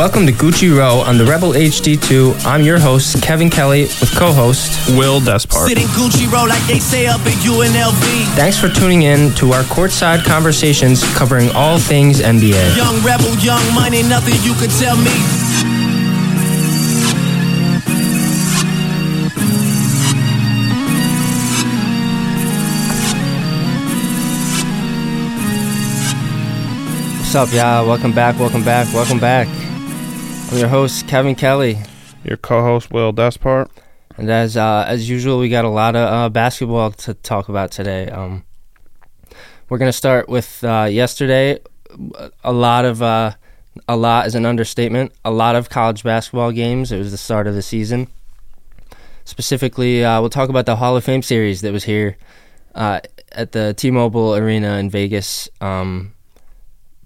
Welcome to Gucci Row on the Rebel HD2. I'm your host, Kevin Kelly, with co host Will Despart. Sitting Gucci roll like they say up at UNLV. Thanks for tuning in to our courtside conversations covering all things NBA. Young rebel, young money, nothing you could tell me. What's up, y'all? Welcome back, welcome back, welcome back. I'm your host, Kevin Kelly. Your co-host Will Despart. And as uh, as usual, we got a lot of uh, basketball to talk about today. Um, we're gonna start with uh, yesterday. A lot of uh, a lot is an understatement. A lot of college basketball games. It was the start of the season. Specifically, uh, we'll talk about the Hall of Fame series that was here uh, at the T-Mobile Arena in Vegas. Um,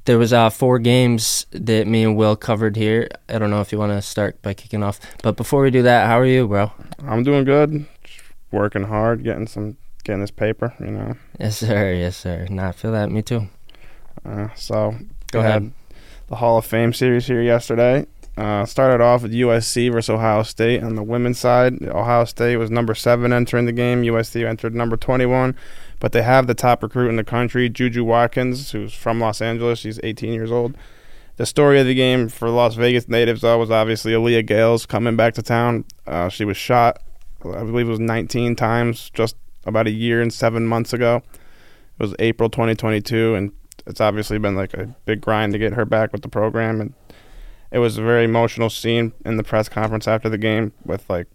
there was uh, four games that me and Will covered here. I don't know if you want to start by kicking off, but before we do that, how are you, bro? I'm doing good. Just working hard, getting some, getting this paper. You know. Yes, sir. Yes, sir. Nah, I feel that. Me too. Uh, so Go we ahead. The Hall of Fame series here yesterday. Uh, started off with USC versus Ohio State on the women's side. Ohio State was number seven entering the game. USC entered number 21. But they have the top recruit in the country, Juju Watkins, who's from Los Angeles. She's 18 years old. The story of the game for Las Vegas natives, though, was obviously Aaliyah Gayles coming back to town. Uh, she was shot, I believe it was 19 times just about a year and seven months ago. It was April 2022, and it's obviously been like a big grind to get her back with the program. And it was a very emotional scene in the press conference after the game with like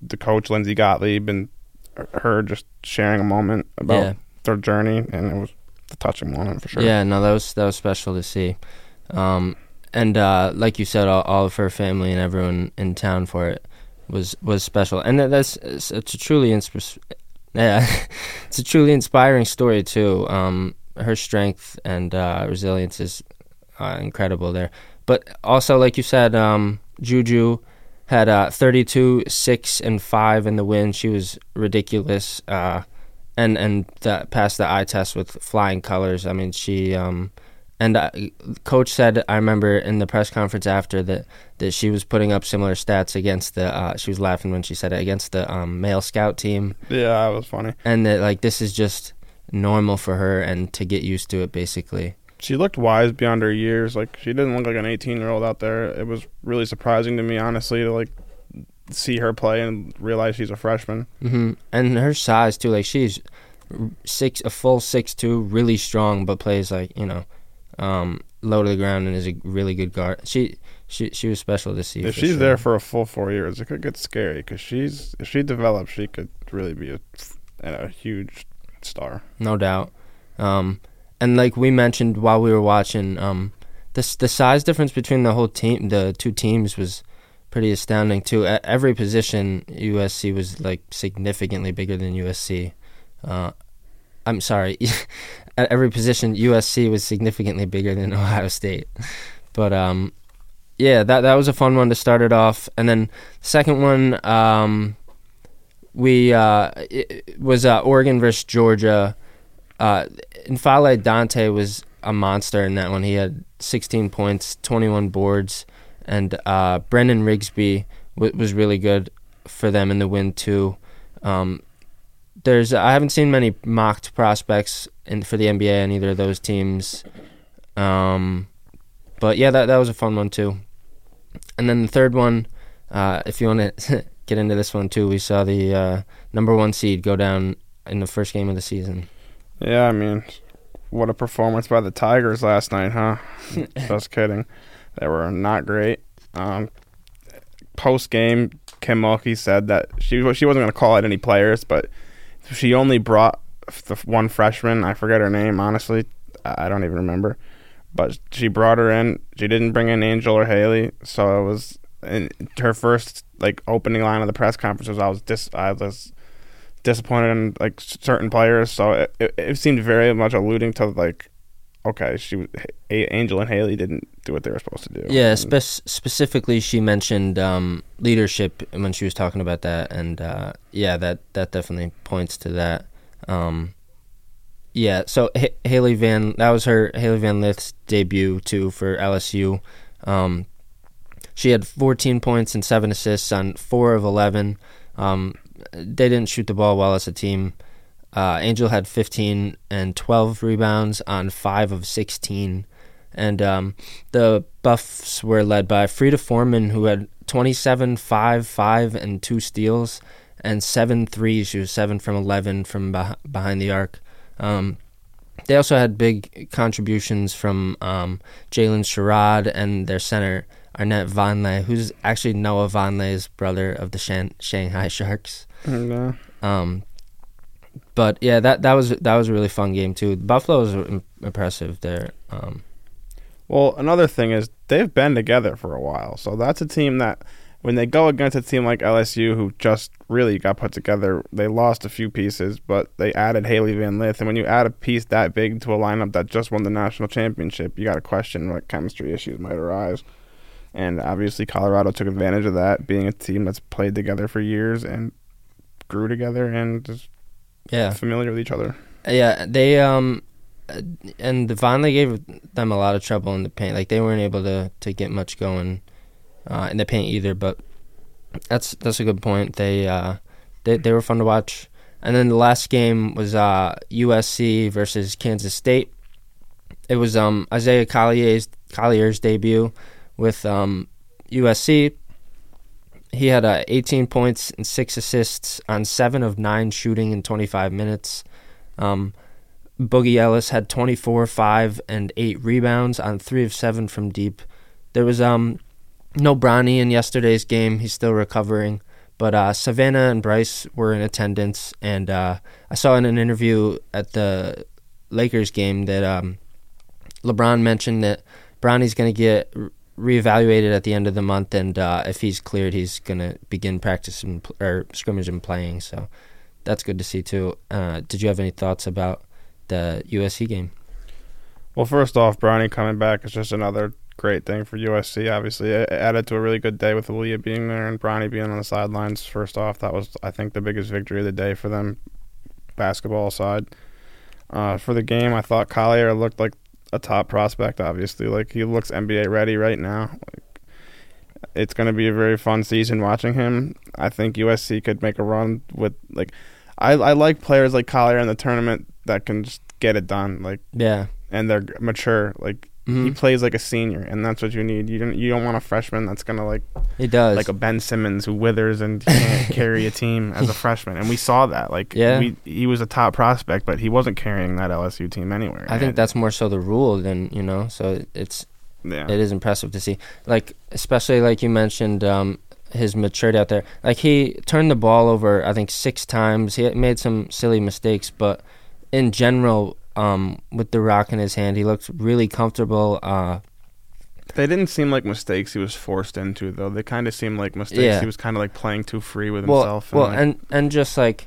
the coach Lindsay Gottlieb and her just sharing a moment about Yeah. their journey, and it was a touching moment for sure. Yeah, no, that was that was special to see. Um, and uh, like you said, all, all of her family and everyone in town for it was was special. And that- that's it's, it's a truly insp- yeah, it's a truly inspiring story too. Um, her strength and uh, resilience is uh, incredible there. But also, like you said, um, Juju had uh, 32, 6, and 5 in the win. She was ridiculous. Uh, and and that passed the eye test with flying colors. I mean, she um, and coach said I remember in the press conference after that that she was putting up similar stats against the. Uh, she was laughing when she said it against the um, male scout team, yeah, that was funny. and that like this is just normal for her and to get used to it basically. She looked wise beyond her years. Like she didn't look like an 18 year old out there. It was really surprising to me, honestly, to like see her play and realize she's a freshman. hmm And her size too, like she's six, a full six two, really strong, but plays like you know, um, low to the ground and is a really good guard. She she she was special to see. if she's sure. there for a full four years, it could get scary because she's if she develops, she could really be a, a huge star. no doubt. Um, and like we mentioned while we were watching, um, this the size difference between the whole team, the two teams was pretty astounding too. At every position, USC was like significantly bigger than USC. Uh, I'm sorry, at every position, USC was significantly bigger than Ohio State. But um, yeah, that that was a fun one to start it off, and then the second one, um, we uh, was uh, Oregon versus Georgia. Uh, N'Faly Dante was a monster in that one. He had 16 points, 21 boards, and uh, Brennan Rigsby w- was really good for them in the win too. Um, there's I haven't seen many mocked prospects in for the NBA on either of those teams, um, but yeah, that that was a fun one too. And then the third one, uh, if you want to get into this one too, we saw the uh, number one seed go down in the first game of the season. Yeah, I mean, what a performance by the Tigers last night, huh? Just kidding. They were not great. Um, Post game, Kim Mulkey said that she she wasn't going to call out any players, but she only brought the one freshman. I forget her name, honestly. I don't even remember. But she brought her in. She didn't bring in Angel or Hailey, so it was and her first like opening line of the press conference was I was dis I was disappointed in like certain players. So it, it, it seemed very much alluding to like, okay, she Angel and Hailey didn't do what they were supposed to do. Yeah, spec- specifically, she mentioned um, leadership when she was talking about that, and uh, yeah, that that definitely points to that. Um, yeah, so H- Hailey Van, that was her Hailey Van Lith's debut too for LSU. Um, she had 14 points and seven assists on four of 11. Um, they didn't shoot the ball well as a team. Uh, Angel had 15 and 12 rebounds on five of 16. And um, the Buffs were led by Frida Formann, who had 27, 5, 5, and two steals, and seven threes. She was 7 from 11 from beh- behind the arc. Um, they also had big contributions from um, Jaylyn Sherrod and their center, Aaronette Vonleh, who's actually Noah Vonleh's brother of the Shan- Shanghai Sharks. Yeah. Um, but yeah, that that was that was a really fun game too. Buffalo was im- impressive there. Um, Well, another thing is they've been together for a while, so that's a team that when they go against a team like LSU, who just really got put together, they lost a few pieces, but they added Hailey Van Lith, and when you add a piece that big to a lineup that just won the national championship, you got to question what chemistry issues might arise. And obviously, Colorado took advantage of that, being a team that's played together for years and grew together and is yeah, familiar with each other. yeah, they um, and the Vonleh gave them a lot of trouble in the paint. Like they weren't able to to get much going uh, in the paint either. But that's that's a good point. They uh, they they were fun to watch. And then the last game was uh, USC versus Kansas State. It was um, Isaiah Collier's Collier's debut with um, USC. He had uh, 18 points and six assists on seven of nine shooting in 25 minutes. Um, Boogie Ellis had 24, five, and eight rebounds on three of seven from deep. There was um no Bronny in yesterday's game. He's still recovering. But uh, Savannah and Bryce were in attendance, and uh, I saw in an interview at the Lakers game that um, LeBron mentioned that Bronny's going to get reevaluated at the end of the month, and uh, if he's cleared, he's going to begin practicing pl- or scrimmage and playing. So that's good to see too. Uh, did you have any thoughts about the USC game? Well, first off, Bronny coming back is just another great thing for USC. Obviously, it added to a really good day with Aaliyah being there and Bronny being on the sidelines. First off, that was I think the biggest victory of the day for them, basketball side. Uh, for the game, I thought Collier looked like a top prospect. Obviously, like he looks NBA ready right now. Like, it's going to be a very fun season watching him. I think USC could make a run with like. I, I like players like Collier in the tournament that can just get it done. Like Yeah. and they're mature. Like he Mhm. plays like a senior, and that's what you need. You don't you don't want a freshman that's gonna like He does. like a Ben Simmons who withers and can't carry a team as a freshman. And we saw that. Like Yeah. we, he was a top prospect, but he wasn't carrying that LSU team anywhere. I think that's more so the rule than you know. So it's yeah. it is impressive to see. Like especially like you mentioned, um, his maturity out there. Like he turned the ball over, I think six times. He made some silly mistakes, but in general, um, with the rock in his hand, he looked really comfortable. Uh, They didn't seem like mistakes he was forced into though. They kind of seemed like mistakes Yeah. he was kind of like playing too free with well, himself. well, like- and and just like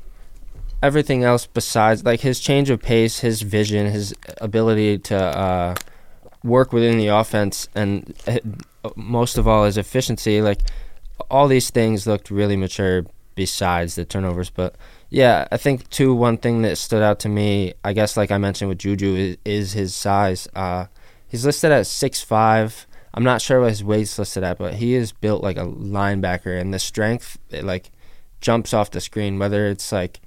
everything else besides like his change of pace, his vision, his ability to uh, work within the offense, and uh, most of all his efficiency. Like all these things looked really mature besides the turnovers. But yeah, I think too one thing that stood out to me, I guess like I mentioned with Juju, is, is his size. Uh, he's listed at six five. I'm not sure what his weight's listed at, but he is built like a linebacker, and the strength it, like jumps off the screen. Whether it's like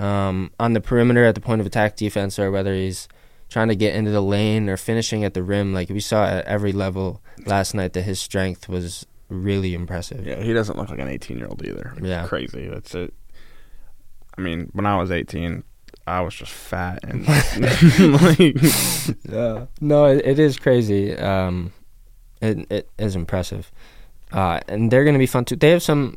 um, on the perimeter at the point of attack defense, or whether he's trying to get into the lane or finishing at the rim, like we saw at every level last night that his strength was really impressive. yeah, he doesn't look like an 18 year old either. It's Yeah. crazy. That's it. I mean, when I was 18, I was just fat and like Yeah. No, it, it is crazy. Um, it it is impressive, uh, and they're going to be fun too. They have some.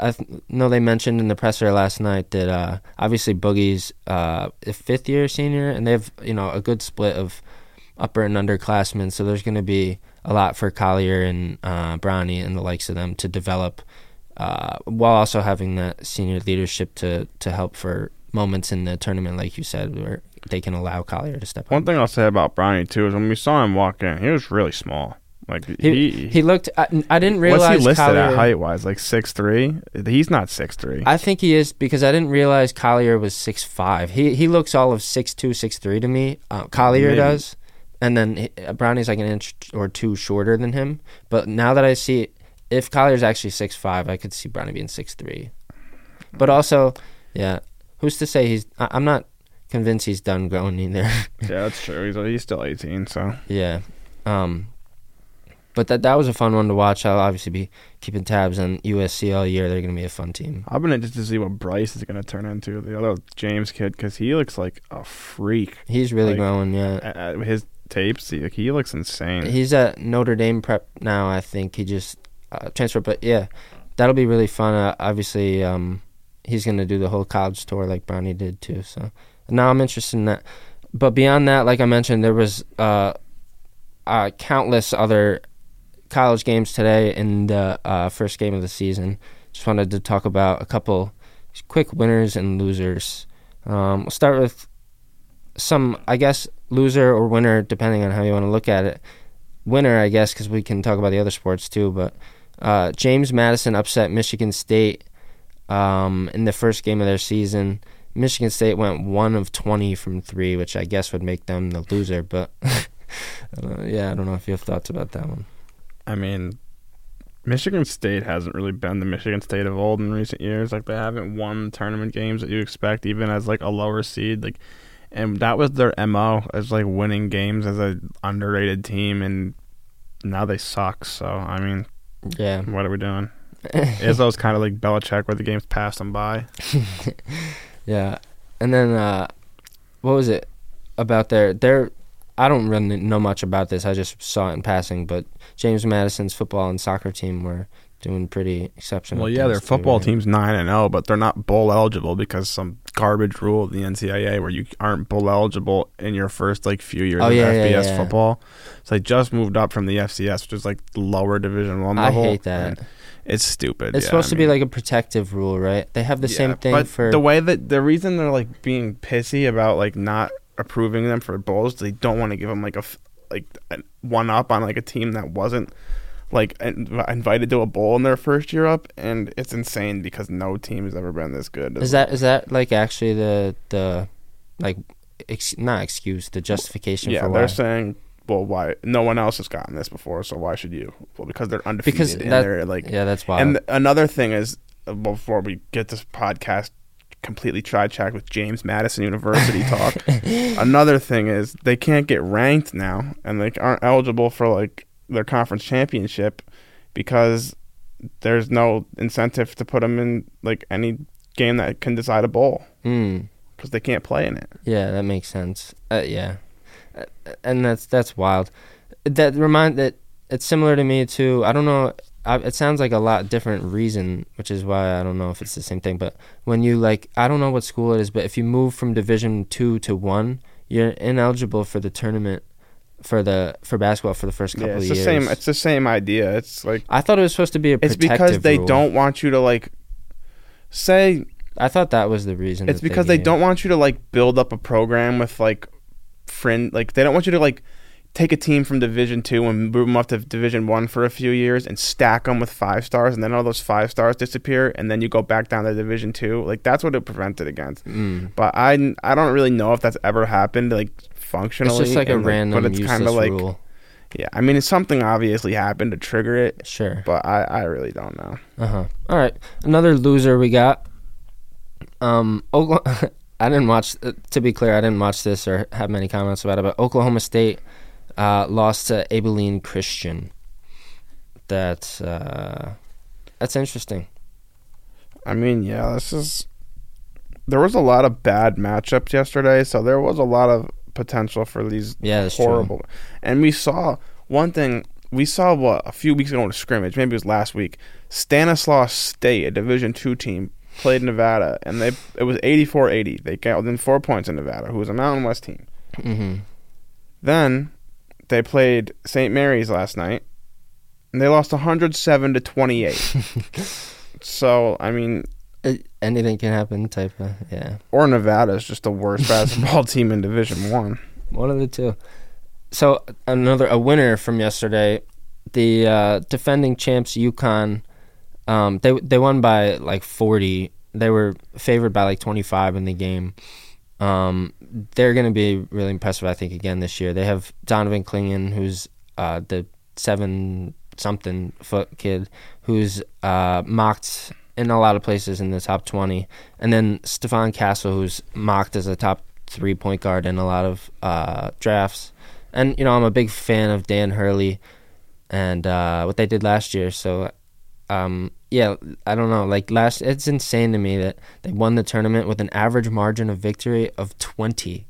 I th- know they mentioned in the presser last night that uh, obviously Boogie's uh, a fifth year senior, and they have you know a good split of upper and underclassmen. So there's going to be a lot for Collier and uh, Bronny and the likes of them to develop, uh, while also having that senior leadership to to help for moments in the tournament, like you said, where they can allow Collier to step up. One thing I'll say about Bronny too is when we saw him walk in, he was really small. Like He, he, he looked. I, I didn't realize. what's he listed Collier, at height wise? Like six three. He's not six three. I think he is because I didn't realize Collier was six five. He he looks all of six two, six three to me. Uh, Collier Maybe. does, and then uh, Bronny's like an inch or two shorter than him. But now that I see if Collier's actually six five, I could see Bronny being six three. But also, yeah, who's to say he's? I, I'm not convinced he's done growing either. Yeah, that's true. He's he's still 18, so yeah, um, but that that was a fun one to watch. I'll obviously be keeping tabs on USC all year. They're gonna be a fun team. I've been interested to see what Bryce is going to turn into, the other James kid, because he looks like a freak. He's really Like, growing. Yeah, his tapes, he, he looks insane. He's at Notre Dame prep now. I think he just uh, transferred, but yeah, that'll be really fun. Uh, obviously, um, he's gonna do the whole college tour like Bronny did too. So now I'm interested in that. But beyond that, like I mentioned, there was uh, uh, countless other college games today in the uh, first game of the season. Just wanted to talk about a couple quick winners and losers. Um, we'll start with some, I guess, loser or winner, depending on how you want to look at it. Winner, I guess, because we can talk about the other sports too. But uh, James Madison upset Michigan State um, in the first game of their season. Michigan State went one of 20 from three, which I guess would make them the loser. But yeah, I don't know if you have thoughts about that one. I mean, Michigan State hasn't really been the Michigan State of old in recent years. Like they haven't won tournament games that you expect, even as like a lower seed. Like, and that was their mo as like winning games as a underrated team, and now they suck. So I mean, Yeah. what are we doing? Izzo's kind of like Belichick, where the games passed them by. Yeah, and then uh, what was it about their their? I don't really know much about this. I just saw it in passing. But James Madison's football and soccer team were doing pretty exceptional. Well, yeah, their things, too, football right? team's nine and zero, but they're not bowl eligible because some garbage rule of the NCAA where you aren't bowl eligible in your first like few years Oh, of yeah, yeah, FBS yeah. football. So they just moved up from the FCS, which is like lower Division One I level. hate that. It's stupid. It's yeah, supposed I to be like a protective rule, right? They have the yeah, same thing but for the way that the reason they're like being pissy about like not approving them for bowls. They don't want to give them like a f- like a one up on like a team that wasn't like in- invited to a bowl in their first year up, and it's insane because no team has ever been this good. Is that is that like actually the the like ex, not excuse the justification yeah, for they're why? saying, well, why no one else has gotten this before, so why should you? Well, because they're undefeated Because and they're like, yeah, that's why. and th- another thing is uh, before we get this podcast completely sidetracked with James Madison University talk. another thing is they can't get ranked now, and they aren't eligible for like their conference championship because there's no incentive to put them in like any game that can decide a bowl mm, because they can't play in it. yeah, that makes sense. Uh, yeah, Uh, and that's that's wild. That remind that it's similar to me too. I don't know. I, it sounds like a lot different reason, which is why I don't know if it's the same thing. But when you like, I don't know what school it is, but if you move from Division two to one, you're ineligible for the tournament for the for basketball for the first couple Yeah, it's of the years. same. It's the same idea. It's like I thought it was supposed to be a it's because they rule. don't want you to like say I thought that was the reason. it's because they gave. don't want you to like build up a program with like friend like they don't want you to like take a team from division two and move them up to division one for a few years and stack them with five stars and then all those five stars disappear and then you go back down to division two like that's what it prevented against Mm. but i i don't really know if that's ever happened like functionally It's just like a and, random but it's kind of like rule. yeah i mean it's something obviously happened to trigger it Sure. but i i really don't know Uh huh. All right. Another loser we got. Um, Oklahoma. I didn't watch. Uh, to be clear, I didn't watch this or have many comments about it. But Oklahoma State uh, lost to Abilene Christian. That's uh, that's interesting. I mean, yeah, this is. There was a lot of bad matchups yesterday, so there was a lot of potential for these Yeah, horrible. And we saw one thing. We saw what a few weeks ago in a scrimmage, maybe it was last week. Stanislaus State, a Division two team, played Nevada, and they it was 84-80. They got within four points in Nevada, who was a Mountain West team. true. hmm Then they played St. Mary's last night, and they lost 107 to 28. so I mean, anything can happen. Type of yeah. or Nevada is just the worst basketball team in Division One. One of the two. So another a winner from yesterday, the uh, defending champs UConn. Um, they they won by like forty. They were favored by like twenty five in the game. Um, they're going to be really impressive, I think, again this year. They have Donovan Clingan, who's uh, the seven something foot kid who's uh, mocked in a lot of places in the top 20. And then Stephon Castle, who's mocked as a top three point guard in a lot of uh, drafts. And, you know, I'm a big fan of Dan Hurley and uh, what they did last year. So, um, yeah, I don't know. Like last, it's insane to me that they won the tournament with an average margin of victory of 20.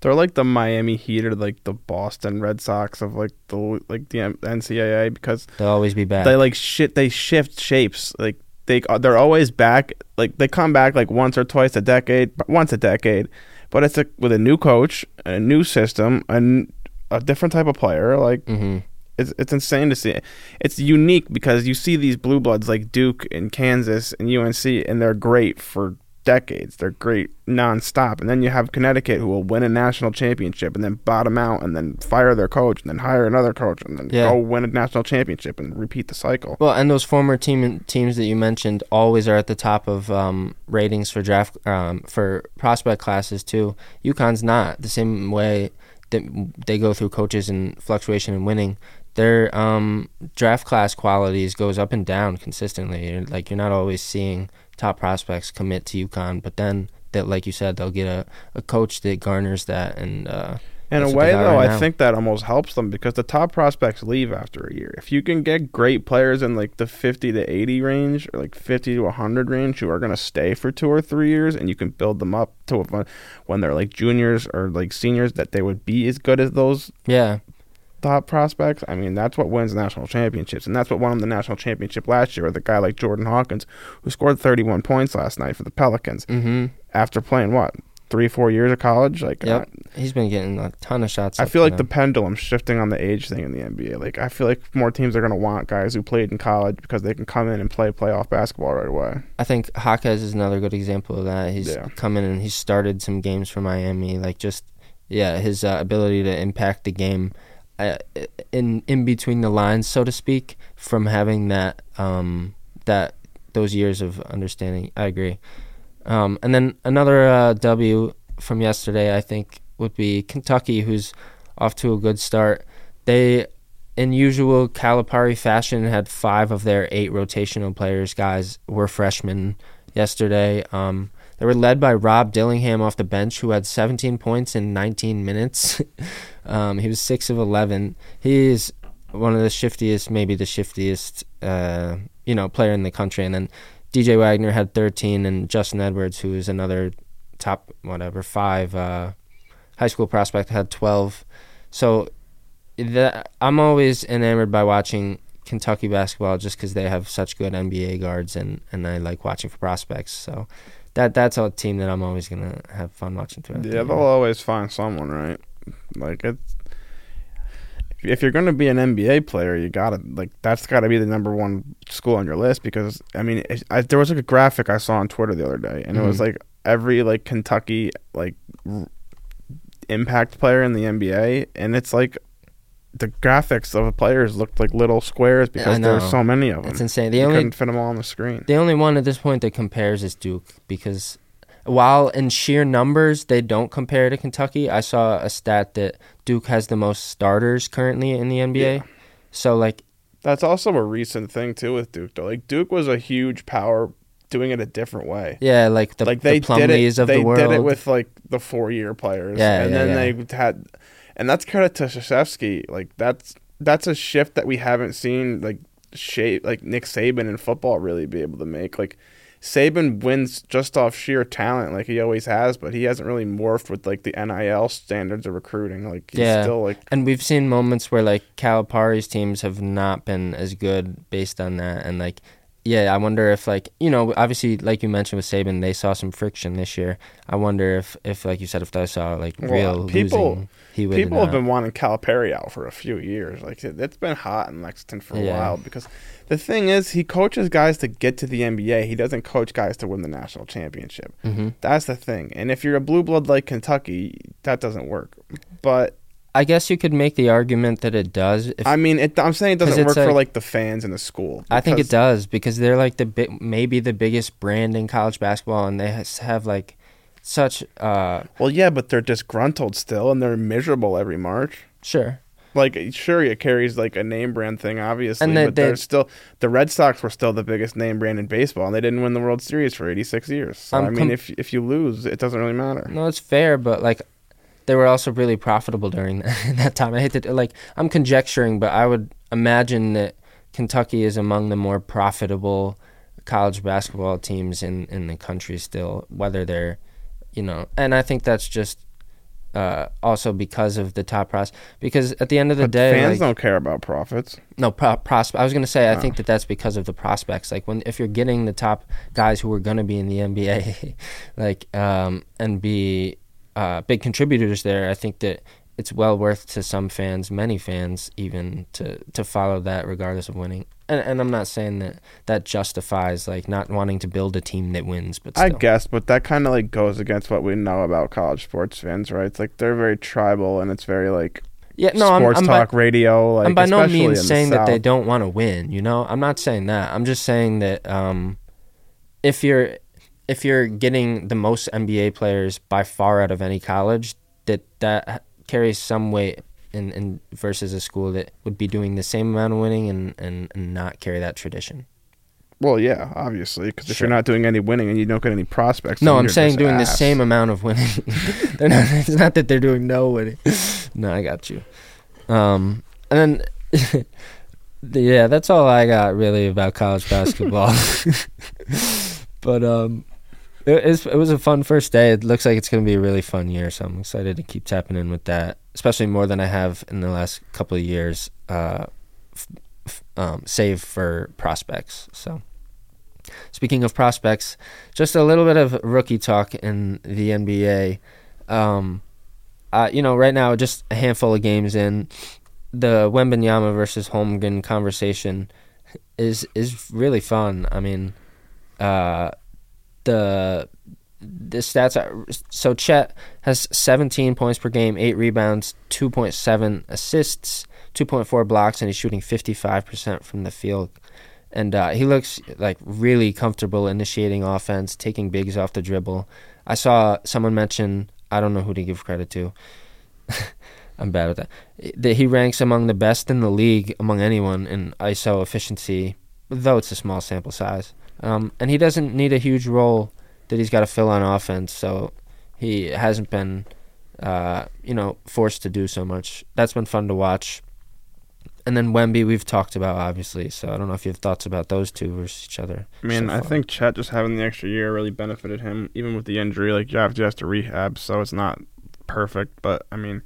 They're like the Miami Heat or like the Boston Red Sox of like the like the NCAA because They'll always be bad. they like shit. They shift shapes. Like they they're always back. Like they come back like once or twice a decade, once a decade. But it's a, with a new coach, a new system, and a different type of player. Like hmm it's it's insane to see. It's unique because you see these blue bloods like Duke and Kansas and UNC, and they're great for decades. They're great nonstop, and then you have Connecticut who will win a national championship and then bottom out and then fire their coach and then hire another coach and then Yeah. go win a national championship and repeat the cycle. Well, and those former team teams that you mentioned always are at the top of um, ratings for draft um, for prospect classes too. UConn's not the same way that they go through coaches and fluctuation and winning. Their um, draft class qualities goes up and down consistently. You're, like you're not always seeing top prospects commit to UConn, but then that, like you said, they'll get a, a coach that garners that and. Uh, In a way, though, right I think that almost helps them because the top prospects leave after a year. If you can get great players in like the 50 to 80 range or like 50 to 100 range who are going to stay for two or three years and you can build them up to when they're like juniors or like seniors that they would be as good as those yeah, top prospects. I mean, that's what wins national championships. And that's what won them the national championship last year with a guy like Jordan Hawkins who scored 31 points last night for the Pelicans hmm after playing what? Three, four years of college? Like, uh, he's been getting a ton of shots. I feel like the pendulum shifting on the age thing in the NBA. Like I feel like more teams are going to want guys who played in college because they can come in and play playoff basketball right away. I think Hawkins is another good example of that. He's Yeah. come in and he's started some games for Miami. Like just yeah, his uh, ability to impact the game uh, in in between the lines, so to speak, from having that um, that those years of understanding. I agree. Um, and then another uh, W from yesterday, I think, would be Kentucky, who's off to a good start. They, in usual Calipari fashion, had five of their eight rotational players, guys, were freshmen yesterday. Um, they were led by Rob Dillingham off the bench, who had 17 points in 19 minutes. um, he was 6 of 11. He is one of the shiftiest, maybe the shiftiest, uh, you know, player in the country. And then DJ Wagner had 13, and Justin Edwards, who is another top, whatever, five uh, high school prospect, had 12. So that, I'm always enamored by watching Kentucky basketball just because they have such good NBA guards, and, and I like watching for prospects. So that that's a team that I'm always gonna have fun watching throughout. Yeah, year. they'll always find someone, right? Like it's if you're going to be an NBA player, you gotta like that's got to be the number one school on your list because I mean, it, I, there was like a graphic I saw on Twitter the other day, and it was Mhm. like every like Kentucky like r- impact player in the NBA, and it's like the graphics of the players looked like little squares because know. there's so many of them. It's insane. The you only couldn't fit them all on the screen. The only one at this point that compares is Duke because while in sheer numbers they don't compare to Kentucky, I saw a stat that Duke has the most starters currently in the NBA. Yeah. So like That's also a recent thing too with Duke though. Like Duke was a huge power doing it a different way. yeah, like the like they the did it. Of they the world. did it with like the four year players. Yeah, and yeah, then yeah. they had, and that's credit to Krzyzewski. Like that's that's a shift that we haven't seen like shape like Nick Saban in football really be able to make. Like Saban wins just off sheer talent, like he always has, but he hasn't really morphed with like the NIL standards of recruiting. Like he's Yeah. still like and we've seen moments where like Calipari's teams have not been as good based on that and like yeah, I wonder if like you know, obviously like you mentioned with Saban, they saw some friction this year. I wonder if if like you said if they saw like Well, real people- losing, he would People have been wanting Calipari out for a few years. Like it- it's been hot in Lexington for a Yeah. while because the thing is, he coaches guys to get to the NBA. He doesn't coach guys to win the national championship. hmm That's the thing. And if you're a blue blood like Kentucky, that doesn't work. But I guess you could make the argument that it does. If, I mean, it, I'm saying it doesn't work for like- the fans in the school. I think it does because they're like the big, maybe the biggest brand in college basketball, and they has, have like such. uh Well, yeah, but they're disgruntled still, and they're miserable every March. Sure, like sure it carries like a name brand thing, obviously, And they- but they- they're still the Red Sox were still the biggest name brand in baseball, and they didn't win the World Series for 86 years. So I mean, com- if if you lose, it doesn't really matter. No, it's fair, but like they were also really profitable during that time. I hate to like I'm conjecturing, but I would imagine that Kentucky is among the more profitable college basketball teams in in the country still, whether they're you know, and I think that's just uh, also because of the top pros. Because at the end of the But day, fans like, don't care about profits. no pro- prospe- I was gonna say I Oh. think that that's because of the prospects. Like when if you're getting the top guys who are gonna be in the NBA, like um, and be uh, big contributors there, I think that it's well worth to some fans, many fans even to to follow that regardless of winning. And, and I'm not saying that that justifies like not wanting to build a team that wins, but I guess, but that kind of like goes against what we know about college sports fans, right? It's like they're very tribal, and it's very like yeah, no, I'm, sports I'm by- talk radio. Like I'm by no means the saying that they don't want to win. You know, I'm not saying that. I'm just saying that um, if you're if you're getting the most NBA players by far out of any college, that that carries some weight in, in versus a school that would be doing the same amount of winning and, and, and not carry that tradition. Well, yeah, obviously, because if Sure. you're not doing any winning and you don't get any prospects, No, I'm saying doing the same amount of winning. They're not, it's not that they're doing no winning. no, I got you. Um, and then, yeah, that's all I got really about college basketball. but um, it, was a fun first day. It looks like it's going to be a really fun year, so I'm excited to keep tapping in with that, especially more than I have in the last couple of years. Uh, f- f- um, save for prospects. So. Speaking of prospects, just a little bit of rookie talk in the NBA. Um, uh, you know, right now, just a handful of games in, the Wembanyama versus Holmgren conversation is is really fun. I mean, uh, the the stats are so Chet has 17 points per game, eight rebounds, 2.7 assists, 2.4 blocks, and he's shooting 55% from the field and uh, he looks like really comfortable initiating offense, taking bigs off the dribble. I saw someone mention I don't know who to give credit to. I'm bad at that. That he ranks among the best in the league among anyone in ISO efficiency, though it's a small sample size. Um, and he doesn't need a huge role that he's got to fill on offense, so he hasn't been, uh, you know, forced to do so much. That's been fun to watch. And then Wemby, we've talked about obviously. So I don't know if you have thoughts about those two versus each other. I mean, so I think Chet just having the extra year really benefited him, even with the injury. Like, Jeff just has to rehab, so it's not perfect. But I mean,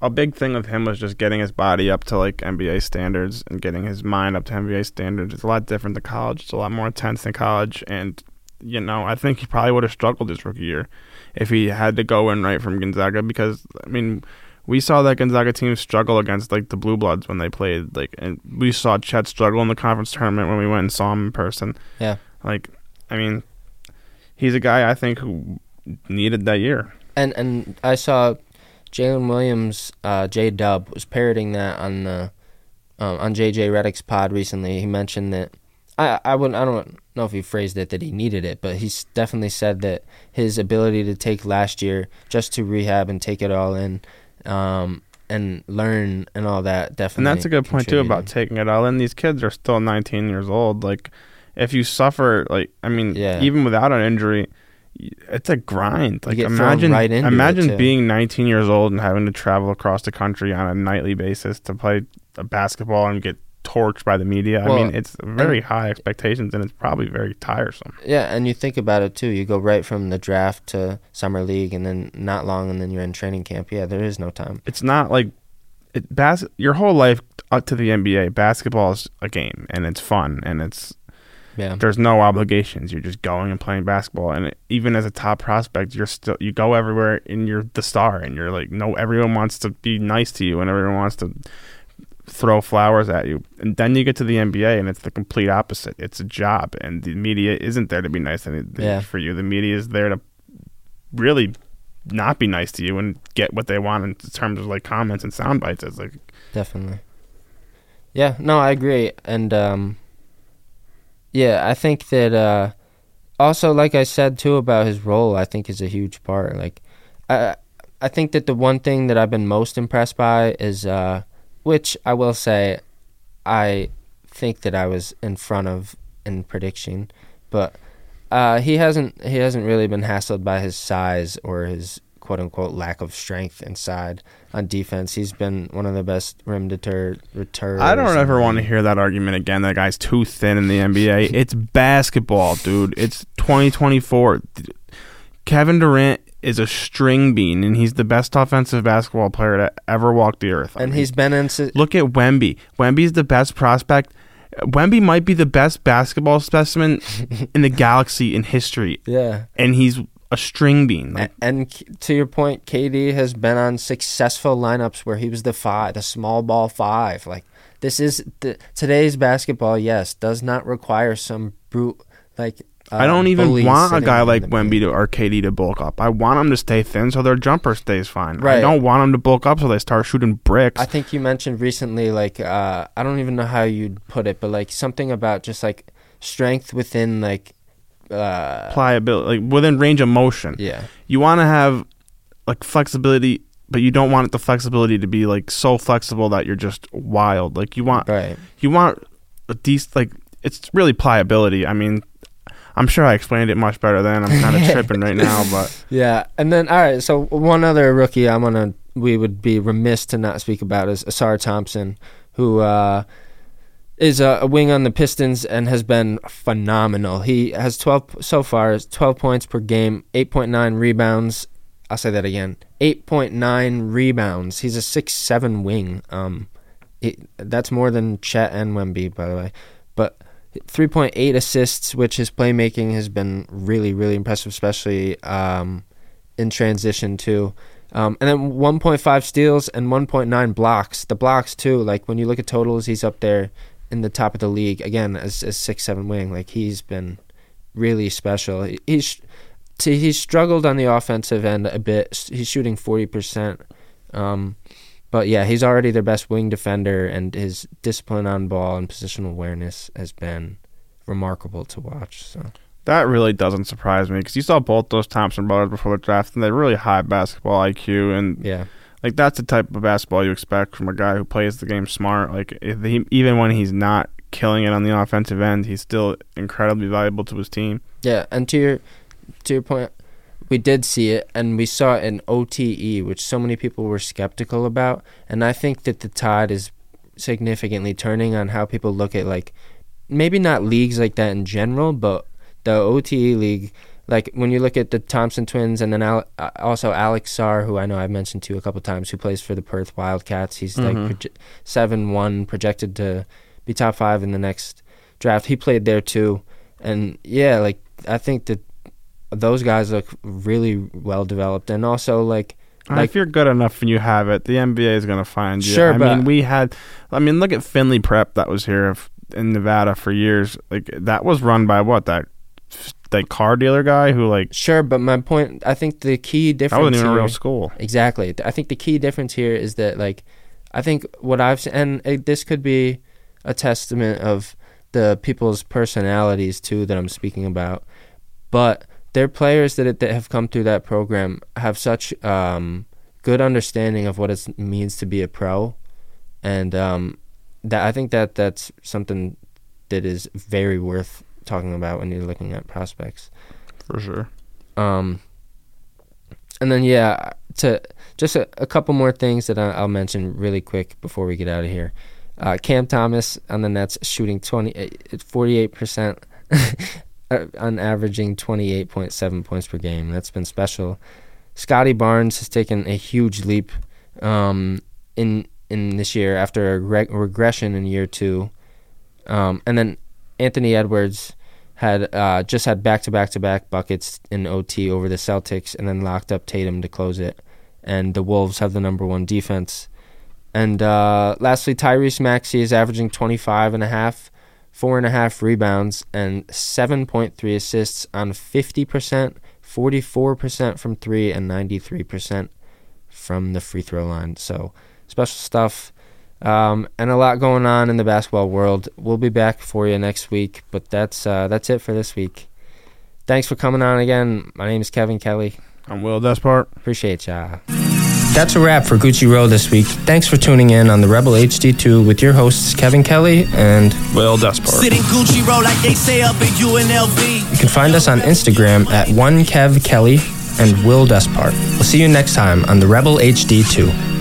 a big thing with him was just getting his body up to like NBA standards and getting his mind up to NBA standards. It's a lot different than college. It's a lot more intense than college, and you know, I think he probably would have struggled his rookie year if he had to go in right from Gonzaga because I mean. We saw that Gonzaga team struggle against like the Blue Bloods when they played, like, and we saw Chet struggle in the conference tournament when we went and saw him in person. Yeah. Like, I mean, he's a guy I think who needed that year. And and I saw Jalen Williams, uh, J Dub was parroting that on the um, on JJ Redick's pod recently. He mentioned that I I wouldn't I don't know if he phrased it that he needed it, but he's definitely said that his ability to take last year just to rehab and take it all in, um, and learn and all that definitely. And that's a good point too about taking it all in. These kids are still 19 years old. Like, if you suffer, like, I mean, Yeah. even without an injury, it's a grind. Like, imagine, right imagine being 19 years old and having to travel across the country on a nightly basis to play a basketball and get torched by the media. I mean, it's very high expectations and it's probably very tiresome. Yeah, and you think about it too. You go right from the draft to summer league, and then not long, and then you're in training camp. Yeah, there is no time. it's not like it bas- your whole life up to the NBA basketball is a game and it's fun and it's Yeah, there's no obligations. You're just going and playing basketball. And even as a top prospect you're still you go everywhere and you're the star and you're like no everyone wants to be nice to you and everyone wants to throw flowers at you. And then you get to the NBA and it's the complete opposite. It's a job and the media isn't there to be nice Yeah. for you. The media is there to really not be nice to you and get what they want in terms of like comments and sound bites. It's like definitely. Yeah, no, I agree, and um, yeah, I think that uh, also, like I said too about his role, I think is a huge part. Like, I I think that the one thing that I've been most impressed by is uh, which I will say, I think that I was in front of in prediction, but uh, he hasn't he hasn't really been hassled by his size or his quote unquote lack of strength inside on defense. He's been one of the best rim deter returners. I don't ever want to hear that argument again. That guy's too thin in the NBA. it's basketball, dude. It's 2024. Kevin Durant is a string bean, and he's the best offensive basketball player to ever walk the earth. I And mean, he's been in. look at Wemby. Wemby's the best prospect. Wemby might be the best basketball specimen in the galaxy in history, Yeah. and he's a string bean. Like, And k- to your point, KD has been on successful lineups where he was the five, the small ball five. Like this is the, today's basketball. Yes, does not require some brute like. Uh, I don't even want a guy like Wemby to or KD to bulk up. I want them to stay thin so their jumper stays fine. I Right. don't want them to bulk up so they start shooting bricks. I think you mentioned recently, like uh, I don't even know how you'd put it, but like something about just like strength within like. Uh, Pliability, like within range of motion. yeah, You want to have like flexibility, but you don't want the flexibility to be like so flexible that you're just wild. Like you want right. you want a decent like it's really pliability. I mean, I'm sure I explained it much better then. I'm kind of tripping right now, but Yeah, and then all right. So one other rookie I'm gonna we would be remiss to not speak about is Ausar Thompson, who uh, is a, a wing on the Pistons and has been phenomenal. He has 12 so far, 12 points per game, 8.9 rebounds. I'll say that again, 8.9 rebounds. He's a six seven wing. Um, that's more than Chet and Wemby, by the way. But 3.8 assists, which his playmaking has been really, really impressive, especially um, in transition too. Um, and then 1.5 steals and 1.9 blocks. The blocks too, like when you look at totals, he's up there in the top of the league again as a six seven wing. Like he's been really special. He- He's he's struggled on the offensive end a bit. He's shooting 40 percent. Um, but yeah, he's already their best wing defender, and his discipline on ball and positional awareness has been remarkable to watch. So that really doesn't surprise me because you saw both those Thompson brothers before the draft, and they're really high basketball IQ, and yeah, like that's the type of basketball you expect from a guy who plays the game smart. Like he, even when he's not killing it on the offensive end, he's still incredibly valuable to his team. yeah. And to your to your point, we did see it, and we saw it in OTE, which so many people were skeptical about. And I think that the tide is significantly turning on how people look at like maybe not leagues like that in general, but the OTE league. Like when you look at the Thompson twins, and then Al- uh, also Alex Sarr, who I know I've mentioned to a couple times, who plays for the Perth Wildcats. He's like Mhm. proje- seven one, projected to be top five in the next draft. He played there too, and yeah, like I think that those guys look really well developed, and also like Like- if you're good enough and you have it, the NBA is going to find you. Sure, I mean, we had. I mean, look at Findlay Prep that was here in Nevada for years. Like that was run by what that that car dealer guy who like sure, but my point, I think the key difference wasn't even a here, real school. Exactly. I think the key difference here is that, like, I think what I've seen, and it, this could be a testament of the people's personalities too that I'm speaking about, but they're players that, that have come through that program have such um, good understanding of what it means to be a pro, and um, that I think that that's something that is very worth talking about when you're looking at prospects. For sure. Um, and then yeah, to just a, a couple more things that I, I'll mention really quick before we get out of here. Uh, Cam Thomas on the Nets shooting 20, 48 percent, on averaging twenty eight point seven points per game. That's been special. Scottie Barnes has taken a huge leap um, in in this year after a reg- regression in year two, um, and then Anthony Edwards had uh, just had back to back to back buckets in OT over the Celtics, and then locked up Tatum to close it. And the Wolves have the number one defense. And uh, lastly, Tyrese Maxey is averaging 25 and a half, four and a half rebounds, and 7.3 assists on 50%, 44% from three, and 93% from the free throw line. So special stuff. Um, and a lot going on in the basketball world. We'll be back for you next week, but that's uh, that's it for this week. Thanks for coming on again. My name is Kevin Kelly. I'm Will Despart. Appreciate ya. That's a wrap for Gucci Row this week. Thanks for tuning in on the Rebel HD2 with your hosts Kevin Kelly and Will Despart. Sitting Gucci roll like they say up at UNLV. you can find us on Instagram at 1KevKelly and Will Despart. We'll see you next time on the Rebel HD2.